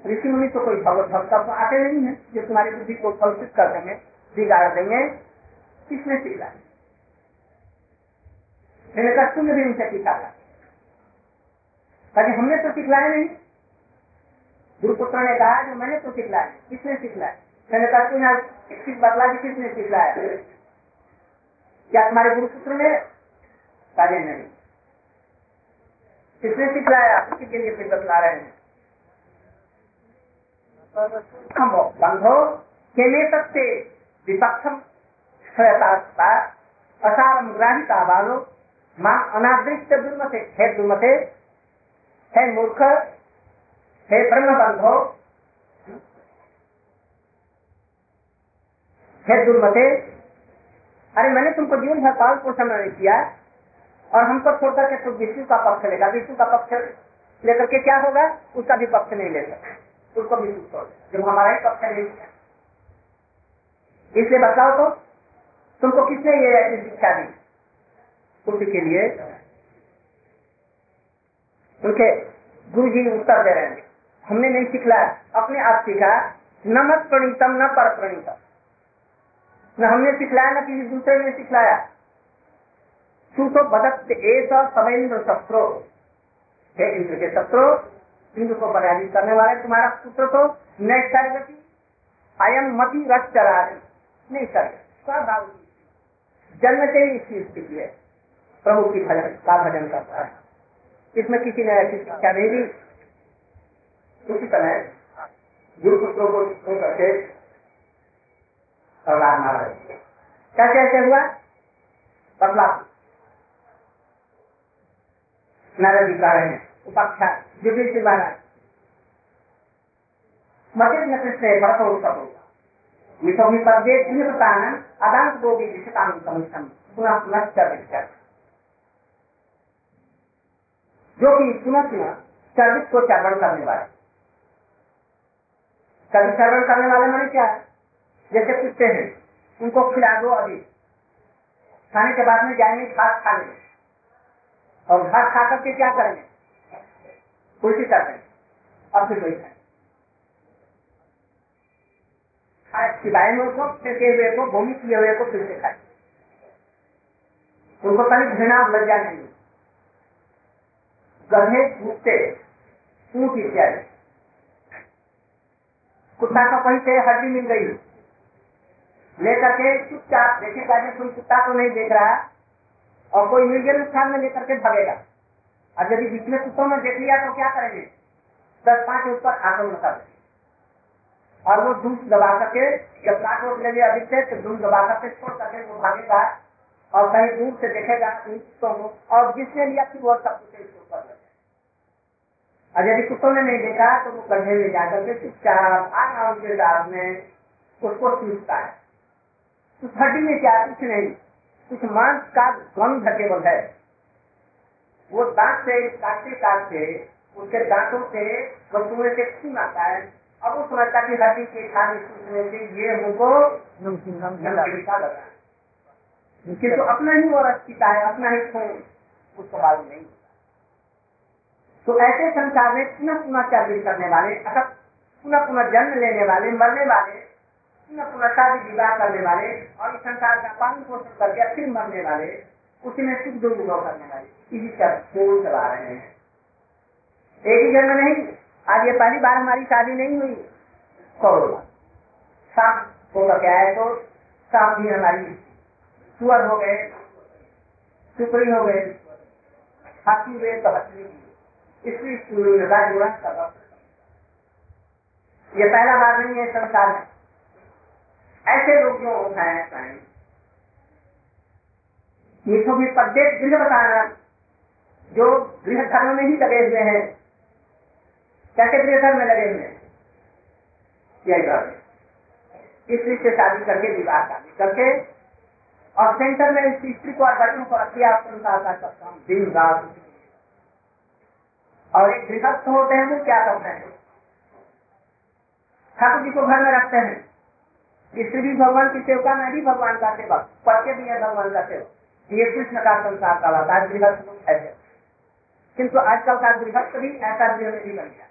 ऋषि मुनि तो कोई भगवत भक्त तो आते नहीं है, जो तुम्हारी बुद्धि को कलुषित कर देंगे, बिगाड़ देंगे किसने सीखा मैंने कहा, तुमने भी उनसे सीखा था ताकि हमने तो सिखलाया नहीं। गुरुपुत्र ने कहा जो मैंने तो सिखलाया किसने सिखलाया मैंने कहा, तुम यहाँ चीज़ बदला की किसने सिखलाया क्या तुम्हारे गुरुपुत्र ने? कार्य नहीं। किसने सिखलाया उसी के लिए फिर बतला रहे हैं? बंधो केने सकते विपक्षम असारम ग्राहिता बालो, माँ अनादृष्ट दुर्मते, हे दुर्मते, हे मूर्ख, हे ब्रह्म बंधो, हे दुर्मते, अरे मैंने तुमको जीवन भर पाल पोषण नहीं किया, और हमको छोड़कर के तुम विष्णु का पक्ष लेगा। विष्णु का पक्ष लेकर के क्या होगा? उसका भी पक्ष नहीं ले सकते। उसको भी छोड़ जब हमारा ही पक्ष नहीं किया इसलिए बताओ तो। तुमको किसने ये ऐसी शिक्षा दी? उसी के लिए। उनके गुरु जी उत्तर दे रहे हैं। हमने नहीं सिखलाया अपने आप सीखा न मत प्रणीतम, न पर प्रणीतम। न हमने सिखलाया न किसी दूसरे ने सिखलाया तू तो बदक ऐसा सवेंद्र शस्त्रो। हे इंद्र के शत्रु इंद्र को पराजित करने वाले तुम्हारा पुत्र तो नैष्ठर्गति अयम मति रक्षराज नहीं सर स्वभाव जन्म से ही इसकी स्थिति है। प्रभु की भजन, का भजन करता है। इसमें किसी ने ऐसी शिक्षा नहीं दी। उसी तरह गुरु पुत्रों को करके प्रहलाद महाराज क्या कैसे हुआ? बदलाव नारद जी कह रहे हैं उपाख्या युधिष्ठिर महाराज। मध्य न कृष्ण भरत उत्सव होगा विषमी पदे गृहतान अदांत गोगी विषतान समितम पुनः पुनः चर्चित जो कि पुनः पुनः चर्वित को चरण करने वाले। कभी चरण करने वाले मैंने क्या? जैसे कुत्ते हैं, उनको खिला दो अभी खाने के बाद में जाएँगे, घास खा लेंगे। और घास खा करके क्या करेंगे? उल्टी कर देंगे और फिर वही खाए। खिलाए हुए को फेंके हुए को, भूमि किए हुए को फिर से खाए। उनको कहीं घृणा लज्जा नहीं गधे कुत्ते ऊट इत्यादि। कुत्ता का कहीं से हड्डी मिल गई। लेकर के चुपचाप देखेगा कोई कुत्ता तो नहीं देख रहा, और कोई मीडियम स्थान में लेकर के भागेगा। और यदि बीच में कुत्तों में देख लिया तो क्या करेंगे? दस पाँच उस पर आक्रमण कर और वो दूध दबा करके, जब नाक रोक लेंगे अधिक से तो दूध दबा करके छोड़ करके वो भागेगा और कहीं दूर से देखेगा को और जिसने लिया फिर वो सब कुछ और यदि कुत्तों ने नहीं देखा तो वो गड्ढे में जाकर के चुपचाप आराम के दाग में उसको चूसता है। उस हड्डी में क्या, कुछ नहीं। कुछ मांस का गंध केवल है। वो दांत से काटते काटते उसके दांतों से वस्तुएँ से खून आता है। अब वो समझता की हड्डी के खाने सूखने से ये हमको नमकीन लगा किंतु तो अपना ही वो रस पीता है अपना ही खून उसको मालूम नहीं तो ऐसे संसार में पुनः पुनः चार्जिंग करने वाले अगर पुनः पुनः जन्म लेने वाले मरने वाले पुनः पुनः शादी विवाह करने वाले और इस संसार का पालन पोषण करके फिर मरने वाले उसी में सुख दुर्भोग करने वाली। इसी का खेल चला रहे हैं। एक ही जन्म नहीं, आज ये पहली बार हमारी शादी नहीं हुई। करोड़ सांप होगा क्या है तो सांप भी हमारी सुअर हो गए, सुपरी हो गए हाथी हुए तो हथनी इसलिए जुड़ा ये पहला बार नहीं है, संसार में। ऐसे लोग जो हैं ये तो भी प्रत्येक गृह बताना जो गृह धर्म में ही लगे हुए हैं। कैसे गृह धर्म में लगे हुए हैं? इसलिए से शादी करके विवाह शादी करके और सेंटर में इस स्त्री को बच्चों को संसार का दिन रात और एक गृहस्थ होते हैं, वो क्या करते हैं? ठाकुर जी को घर में रखते हैं। स्त्री भी भगवान की सेवका मैं भी भगवान का सेवक पत्य भी है भगवान का सेवक। ये कृष्ण का संसार का होता है। गृहस्थ ऐसे किंतु आजकल का गृहस्थ भी ऐसा गृह में भी बन गया।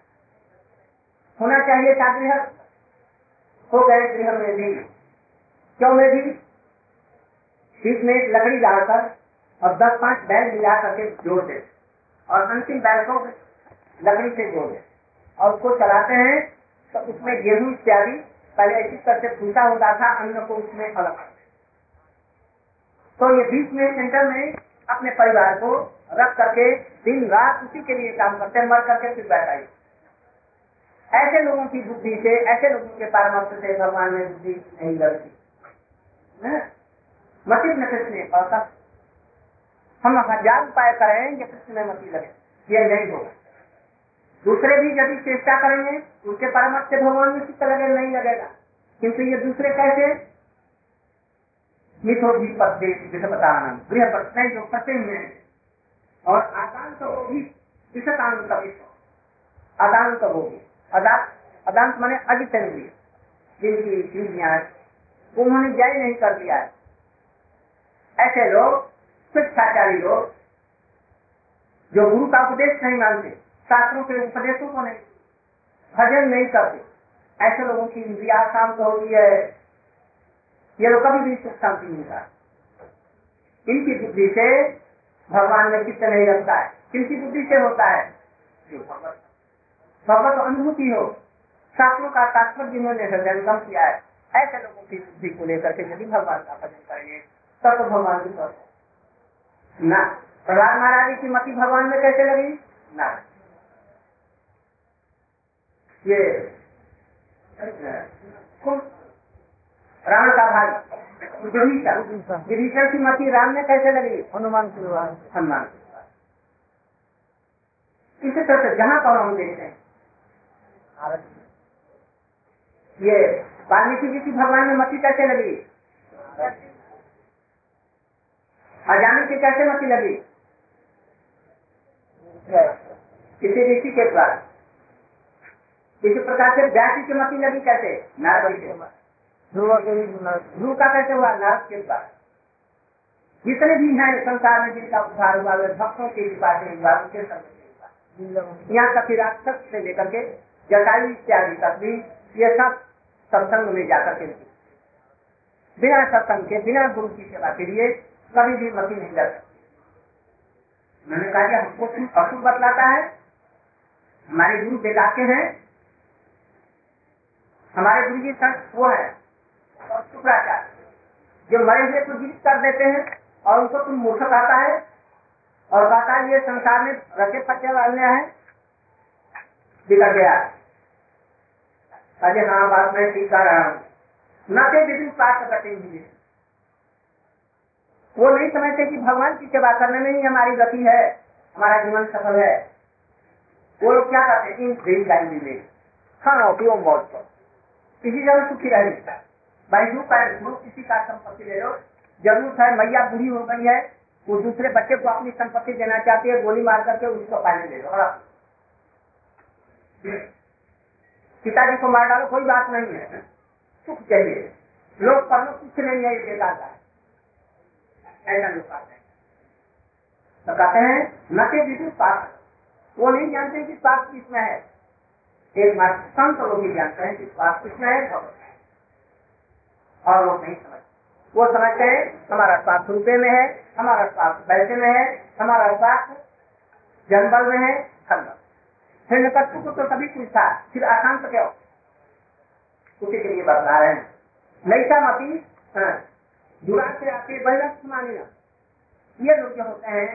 होना चाहिए था गृहस्थ हो गए गृह में भी। क्यों में भी? बीच में एक लकड़ी डालकर और दस पाँच बैल मिला करके जोड़ दे और अंतिम बैल को लकड़ी से जोड़ दे और उसको चलाते हैं तो उसमें गेहूँ, इत्यादि पहले ऐसी तरह से फूटा होता था, अन्न को उसमें अलग तो ये बीच में सेंटर में अपने परिवार को रख करके दिन रात उसी के लिए काम करते मर करके फिर बैठा ऐसे लोगों की बुद्धि से, ऐसे लोगों के पारमर्श से भगवान में बुद्धि नहीं लगती मती न कृष्ण हम हज़ार उपाय करेंगे कृष्ण में मती लगे। ये नहीं होगा। दूसरे भी यदि चेष्टा करेंगे, उनके परामर्श से भगवान में चित्त लगे, नहीं लगेगा। किंतु ये दूसरे कैसे? मिथो भी पद्य पदान गृह प्रत्यय जो फंसे हुए और आकांत वो भी विषकांत अदांत वो भी। अदांत मैंने अजितेंद्रिय जिनकी इंद्रियाँ उन्होंने जय नहीं कर दिया है। ऐसे लोग, शिक्षाचारी लोग, जो गुरु का उपदेश नहीं मानते, शास्त्रों के उपदेशों को नहीं, भजन नहीं करते, ऐसे लोगों की इंद्रिया शांत होती है ये लोग कभी भी शांति नहीं था इनकी बुद्धि से भगवान में चित्त नहीं रखता है। किनकी बुद्धि से होता है। भगवत अनुभूति हो शास्त्रों का तात्पर्य जिन्होंने हृदयंगम किया है। ऐसे लोगों की बुद्धि को लेकर के यदि भगवान का भजन करेंगे, तब तो भगवान की तरफ़ ना। प्रहलाद महाराज की मति भगवान में कैसे लगी? ना। ये राम का भाई। विभीषण विभीषण की मती राम में कैसे लगी? हनुमान की हनुमान इसी तरह से जहाँ पर हम देखते हैं ये वाल्मीकि जी की भगवान में मती कैसे लगी? अजानी की कैसे मती लगी? किसी ऋषि के द्वारा। इसी प्रकार से व्यासी की मती लगी कैसे? नारद के ध्रुव का कैसे हुआ? नारद के पास। जितने भी हैं संसार में जिनका उद्धार हुआ, वे भक्तों के कृपा से हुआ उनके संग। यहाँ तक राक्षस से लेकर के जटायु इत्यादि तक भी ये सब सत्संग में जाकर के बिना सत्संग के, बिना गुरु की सेवा के लिए कभी भी मती नहीं लग सकती। मैंने कहा कि हमको अशुभ बतलाता है। हमारे गुरु बेदाके हैं। हमारे गुरु जी संत वो है। शुक्राचार्य जो मरे हुए को जीवित कर देते हैं और उनको तुम मूर्ख कहता है। और कहता है, ये संसार में रखे पच्चे वाले हैं। बिगड़ गया। अरे हाँ बात मैं ठीक कर रहा हूँ। न के विधि पाठ करते वो नहीं समझते कि भगवान की सेवा करने में ही हमारी गति है, हमारा जीवन सफल है। वो लोग क्या करते हैं मौत पर किसी जगह सुखी रह सकता। भाई जो जो किसी का संपत्ति ले लो, ज़रूर है मैया बुरी हो गई है, वो दूसरे बच्चे को अपनी संपत्ति देना चाहती है, गोली मार करके उसको पानी ले लो पिताजी को मार डालो, कोई बात नहीं है। सुख चाहिए लोग पर कुछ नहीं है, ये बेकार का ऐसा लोग कहते हैं। तो कहते हैं, न के विद्युत पाप। वो नहीं जानते कि पाप किसमें है। एक बार संत लोग ही जानते हैं कि पाप किसमें है और लोग नहीं समझते। वो समझते हैं, हमारा स्वार्थ रुपये में है, हमारा स्वार्थ पैसे में है, हमारा स्वार्थ जनबल में है फिर कट्टू को तो कभी कुछ था फिर अशांत क्यों उसी के लिए बता रहे हैं। नैसा मती जुड़ा से आके बहलक मानी ये लोग जो होते हैं,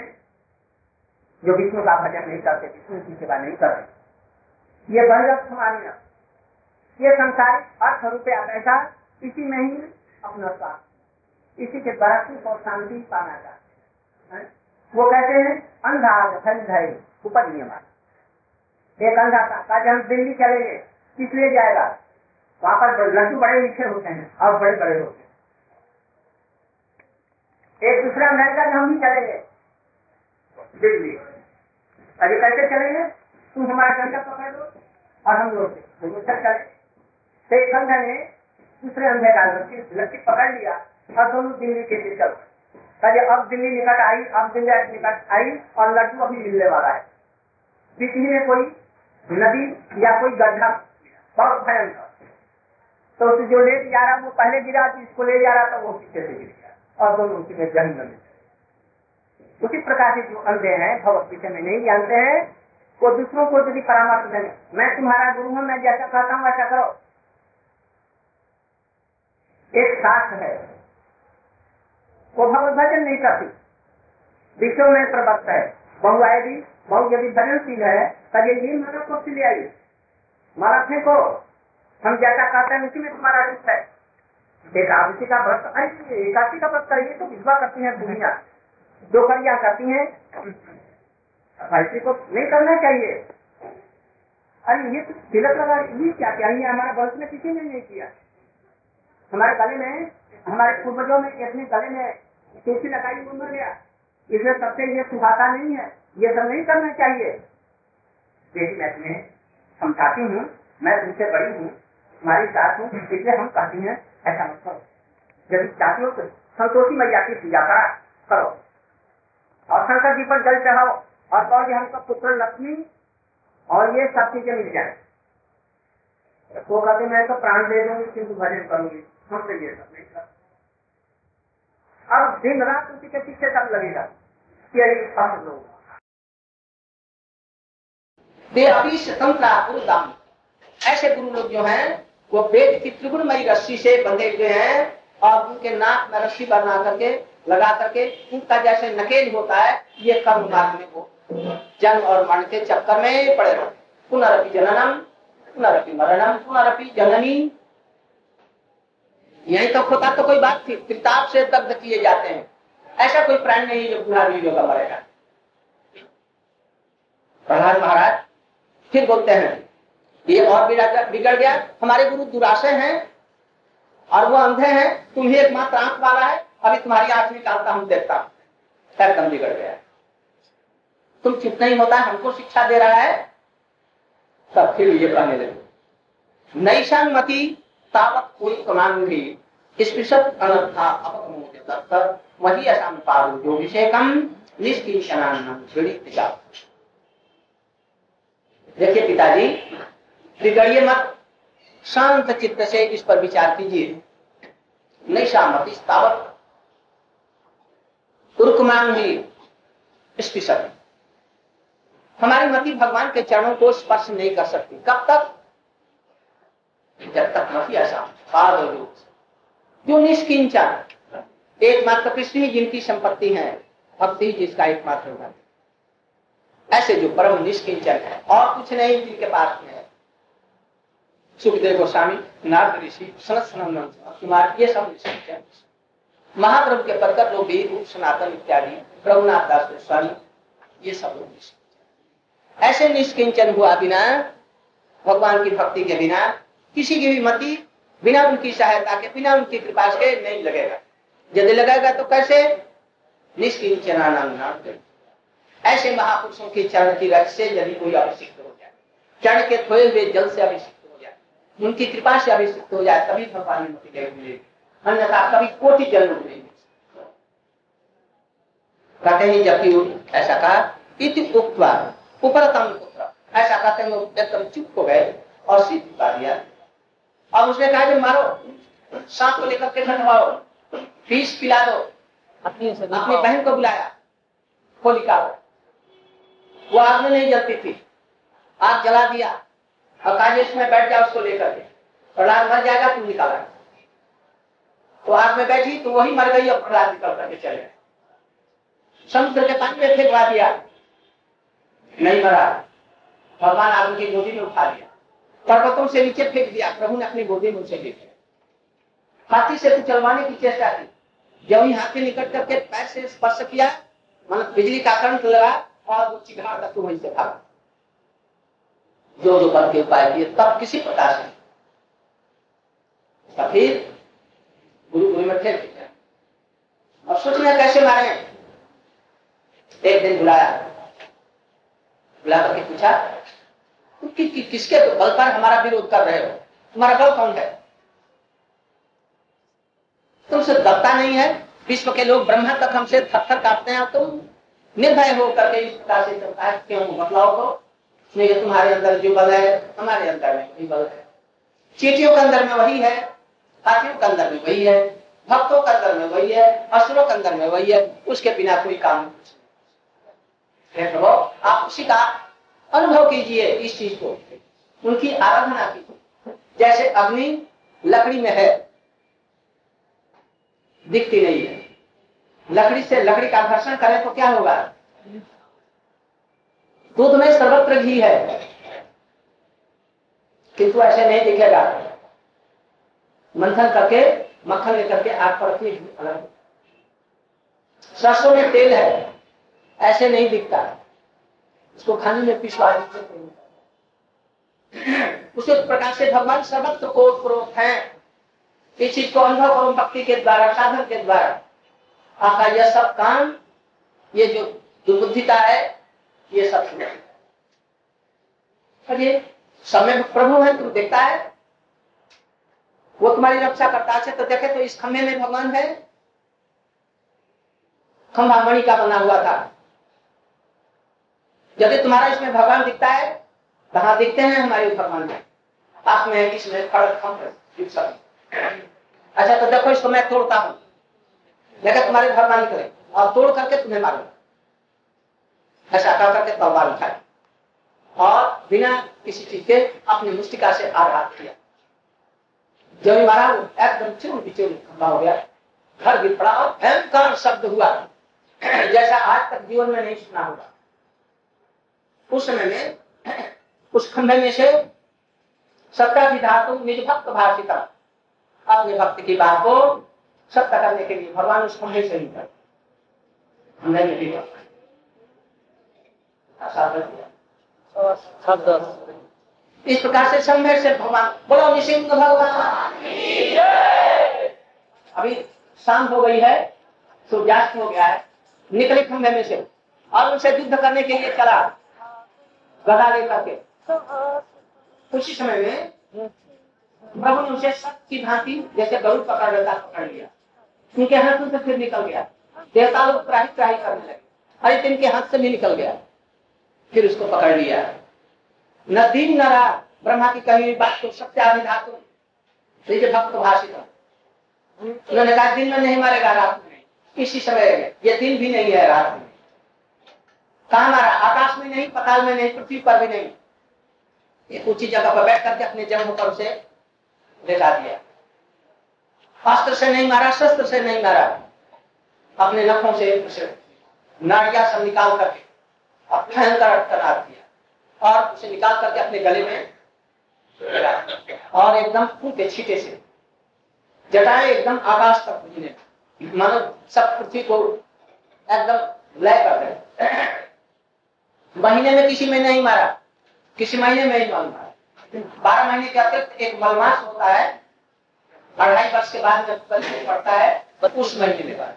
जो विष्णु का भजन नहीं करते, विष्णु की सेवा नहीं करते, ये बहलक मानी ये संसारिक अर्थ रुपया पैसा इसी में ही अपना स्वास्थ्य इसी के सुख और शांति पाना चाहते हैं। वो कहते हैं, अंधा धन उपज नियम एक अंधा था हम दिल्ली चलेंगे, किस लिए जाएगा? वहाँ पर लड्डू बड़े लिखे होते हैं, और बड़े बड़े होते हैं। एक दूसरा अमेरिका में हम भी चलेंगे। दिल्ली। अभी कैसे चलेंगे? तुम हमारा डंडा पकड़ दो और हम लोग चले तो एक अंधा ने दूसरे अंधे का लड़की पकड़ लिया और दोनों दिल्ली के निकल कहे, अब दिल्ली निकट आई, अब दिल्ली निकट आई और लड्डू अभी मिलने वाला है। बीच में कोई नदी या कोई गड्ढा, बहुत भयंकर। तो उसे जो ले जा रहा, वो पहले गिरा इसको ले जा रहा था वो पीछे से गिर गया और दोनों उसी में जहन में उसी प्रकार से जो अंधे हैं, भगवत पीछे में नहीं जानते हैं, वो दूसरों को यदि परामर्श देने मैं तुम्हारा गुरु हूँ, मैं जैसा कहता हूँ, वैसा करो। एक साथ है। वो भगवत भजन नहीं करती। विश्व में प्रवक्त है। बहु आएगी बहु यदि भजनशील है तब ये मतलब को ले आई? मारा को। हम जैसा कहते हैं, उसी में तुम्हारा रूप है। एकादशी का व्रत एकादशी का व्रत करिए तो विधवा करती है दुनिया। दो करिया करती है। ऐसे को नहीं करना चाहिए। अरे, ये तो तिलक लगा, ये क्या क्या ये हमारे वंश में किसी ने नहीं किया। हमारे गले में, हमारे पूर्वजों में इतने गले में तुलसी लगाई वो मर गया इसलिए सबसे ये सुहाता नहीं है, ये सब नहीं करना चाहिए। देखिए, मैं तुम्हें समझाती हूँ, मैं तुमसे बड़ी हूँ, तुम्हारी साथ हूँ, इसलिए हम कहती हैं, ऐसा मत करो। जब चाहती हो तो संतोषी मैया की पूजा करा करो। और शंकर जी पर जल चढ़ाओ, और कहो कि हमको पुत्र लक्ष्मी और ये सब चीज़ें मिल जाए। वो कहते मैं तो प्राण दे दूँगी, किंतु भजन करूँगी। हमसे ये सब नहीं कर। अब दिन रात उसी के पीछे सब लगेगा। यही फंस लोग ऐसे गुरु लोग जो हैं, वो वेद की त्रिगुणमयी रस्सी से बंधे हुए हैं और उनके नाक में रस्सी बना करके, लगा करके, उनका जैसे नकेल होता है, ये कर्म मार्ग में वो जन्म और मरण के चक्कर में पड़े रहते पुनरअपि जननम पुनरअपि मरणम पुनरअपि जननी। यही तो होता तो कोई बात थी, किताब से दग्ध किए जाते हैं। ऐसा कोई प्राणी नहीं जो बुढ़ा नहीं होगा मरेगा। प्रहलाद महाराज फिर बोलते हैं, ये और बिगड़ गया हमारे गुरु दुराशे हैं और वो अंधे हैं। तुम ही एकमात्र आँख वाला है। अभी तुम्हारी आँख निकालता हूँ, देखता हूँ। एकदम बिगड़ गया। तुम चुप नहीं होता, हमको शिक्षा दे रहा है। तब फिर ये कहने लगे नैशान मती तावत अनर्था देखिए पिताजी बिगड़िए मत। शांत चित्त से इस पर विचार कीजिए। नैशामती तावत। उर्कमान ही स्पृशत हमारी मति भगवान के चरणों को स्पर्श नहीं कर सकती। कब तक? जब तक मति ऐसा जो निष्किंचन? एकमात्र कृष्ण ही जिनकी संपत्ति है, भक्ति जिसका एकमात्र धन ऐसे जो परम निष्किंचन है, और कुछ नहीं जिनके पास में है। सुखदेव गोस्वामी, नारद ऋषि सनत कुमार, ये सब निष्किंचन। महाप्रभु के पद परकर जो भी, रूप सनातन इत्यादि प्रभुनाथ दास गोस्वामी, ये सब लोग निष्किंचन। ऐसे निष्किंचन हुआ बिना, भगवान की भक्ति के बिना किसी की भी मति, बिना उनकी सहायता के, बिना उनकी कृपा से नहीं लगेगा। यदि लगेगा तो कैसे? निष्किंचना ऐसे महापुरुषों की चरण की रथ से यदि कोई अभिषिक्त हो जाए, चरण के थोड़े हुए जल से अभिषिक्त हो जाए, उनकी कृपा से अभिषिक्त हो जाए, तभी भगवान मुक्ति मिलेगी। अन्यथा कभी कोटि जन्म नहीं कहते हैं जबकि ऐसा कहा, इति उपरतम पुत्र। ऐसा कहते हैं एकदम चुप हो गए और सिद्ध बता दिया। अब उसने कहा कि मारो सांप को लेकर के घटवाओ फ़ीस पिला दो। अपनी अपनी बहन को बुलाया होलिका को वो आग में नहीं जलती थी। आग जला दिया। और कहा इसमें बैठ जाओ उसको लेकर के। प्रहलाद मर जाएगा तू निकाला तो आग में बैठी तो वही मर गई और प्रहलाद निकल करके चले समुद्र के पानी में फेंकवा दिया। नहीं मरा। भगवान आदमी की गोदी में उठा लिया। पर्वतों से नीचे फेंक दिया, प्रभु ने अपनी गोदी में उसे ले लिया हाथी से तो चलवाने की चेष्टा की। जब ही हाथी निकट करके पैर से स्पर्श किया मतलब बिजली का करंट लगा और वो चिघाड़ तक वहीं से भागा। जो जो करके उपाय किए, तब किसी प्रकार से। फिर गुरु गुरु में दिया। अब सोचना कैसे मारे? एक दिन बुलाया। बुला करके पूछा तुम कि, कि, किसके बल पर हमारा विरोध कर रहे हो? तुम्हारा बल कौन है? तुमसे दबता नहीं है। विश्व के लोग ब्रह्मा तक हमसे थर काटते हैं। तुम निर्भय हो करके इस प्रकार से चलता है क्यों बतलाओ तो? नहीं तुम्हारे अंदर जो बल है हमारे अंदर में वही बल है। चीटियों के अंदर में वही है हाथियों के अंदर में वही है भक्तों के अंदर में वही है असुरों के अंदर में वही है उसके बिना कोई काम नहीं। आप उसी का अनुभव कीजिए इस चीज़ को। उनकी आराधना कीजिए जैसे अग्नि लकड़ी में है, दिखती नहीं है। लकड़ी से लकड़ी का घर्षण करें तो क्या होगा? दूध में सर्वत्र घी है। किंतु ऐसे नहीं दिखेगा। मंथन करके, मक्खन लेकर के आग पर सरसों में तेल है, ऐसे नहीं दिखता। उसको खाने में पिछवा उसी प्रकार से भगवान सर्वत्र को प्रोत है। इस चीज़ को अनुभव और भक्ति के द्वारा, साधन के द्वारा। आपका यह सब काम, ये जो दुर्बुद्धिता है, ये सब ये समय प्रभु है तुम देखता है। वो तुम्हारी रक्षा करता है तो देखे तो इस खंभे में भगवान है। खंभा मणि का बना हुआ था। यदि तुम्हारा इसमें भगवान दिखता है कहा दिखते हैं हमारे भगवान आप में इसमें खड़क खम्भ अच्छा तो देखो इसको मैं तोड़ता हूँ। देखा, तुम्हारे भगवान निकले। और तोड़ करके तुम्हें मारूँगा ऐसा कर करके तलवार उठाए। और बिना किसी चीज़ के अपनी मुस्टिका से आघात किया। जब मारा एकदम चूर बिचूर खंभा हो गया। घर गिर पड़ा और भयंकर शब्द हुआ। जैसा आज तक जीवन में नहीं सुना होगा। उस समय में, उस खंभे में से सत्ता धातु निज भक्त भाषिता अपने भक्त की बात को सत्य करने के लिए भगवान उस खंभे से ही इस प्रकार से संभव से भगवान बोलो निशिंग भगवान। अभी शाम हो गई है, सूर्यास्त हो गया है, निकले खंभे में से, और उनसे युद्ध करने के लिए चला गदा लेकर के। उसी समय में प्रभु ने उसे की भांति जैसे गरुड़ पकड़ लेता, पकड़ लिया। उनके हाथ से फिर निकल गया। देवता लोग त्राही त्राही करने लगे। अरे, इनके हाथ से भी निकल गया। फिर उसको पकड़ लिया। न दिन, न रात। ब्रह्मा की कही बात को सत्याधि धातु भक्त भाषित उन्होंने कहा, दिन में नहीं मारेगा, रात में इसी समय ये दिन भी नहीं है, रात में। कहा मारा आकाश में नहीं, पताल में नहीं, पृथ्वी पर भी नहीं। एक ऊँची जगह पर बैठ करके अपने जन्म पर उसे लेटा दिया। अस्त्र से नहीं मारा, शस्त्र से नहीं मारा। अपने नखों से उसे नाड़िया सब निकाल करके अब भयंकर करा दिया। और उसे निकाल करके अपने गले में और एकदम फूटे छीटे से। जटाए एकदम आकाश तक मानो सब पृथ्वी को एकदम लय कर रहे महीने में किसी में नहीं मारा। किसी महीने में ही मारा। बारह महीने के अतिरिक्त एक मलमास होता है। अढ़ाई वर्ष के बाद जब कल पड़ता है तो उस महीने में मारा।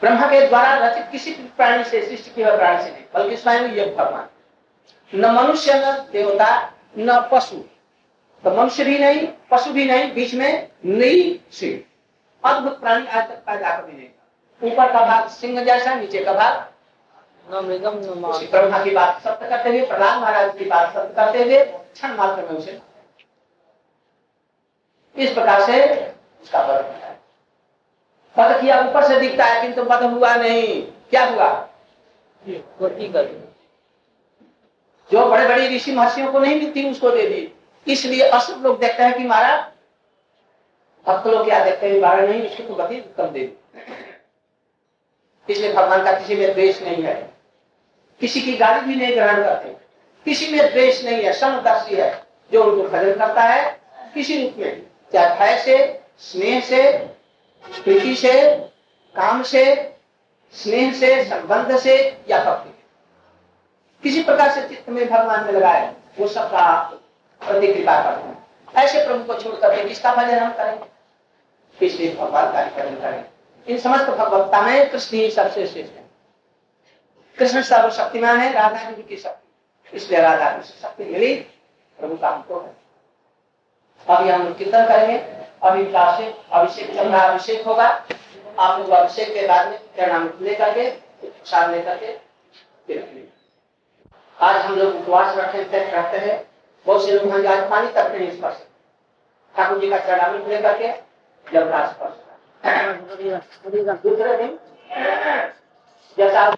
ब्रह्मा के द्वारा रचित किसी प्राणी से, सृष्टि किए प्राणी से नहीं, बल्कि स्वयं ये भगवान। न मनुष्य, न देवता, न पशु। तो मनुष्य भी नहीं, पशु भी नहीं, बीच में नई सिंह अद्भुत प्राणी आज तक पैदा कभी नहीं ऊपर का भाग सिंह जैसा, नीचे का भाग ब्रह्मा की बात सत्य करते हुए प्रहलाद महाराज की बात सत्य करते हुए क्षण मात्र में उसे इस प्रकार से उसका किया ऊपर से दिखता है किंतु हुआ नहीं। क्या हुआ? जो बड़े बड़े ऋषि महर्षियों को नहीं मिलती उसको दे दी। इसलिए अशुभ लोग देखते हैं कि मारा भक्त लोग क्या देखते हैं? मारा नहीं उसको तो गति कम दे दी। इसलिए भगवान का किसी में द्वेष नहीं है। किसी की गाली भी नहीं ग्रहण करते। किसी में द्वेष नहीं है समदर्शी है, जो उनको भजन करता है, किसी रूप में चाहे भय से, स्नेह से, प्रीति से, काम से, स्नेह से, संबंध से या भक्ति किसी प्रकार से चित्त में भगवान में लगाए वो सबका प्रति कृपा करते हैं। ऐसे प्रभु को छोड़ करके किसका भजन हम करें? इसलिए भगवान का भजन करें। इन समस्त भगवत्ता में कृष्ण ही सबसे श्रेष्ठ है। कृष्ण सर्वशक्तिमान है, राधा जी की शक्ति। इसलिए राधा कृष्ण शक्ति मिली, प्रभु का हमको है। अभी हम कीर्तन करेंगे। अभिलाषिक अभिषेक चल रहा अभिषेक होगा। आप लोग अभिषेक के बाद में प्रणाम लेकर के, प्रसाद लेकर के आज हम लोग उपवास रखे रहते हैं। बहुत से लोग आज पानी तक नहीं स्पर्श ठाकुर जी का चढ़ावी लेकर के जब स्पर्श दूसरे दिन, जैसा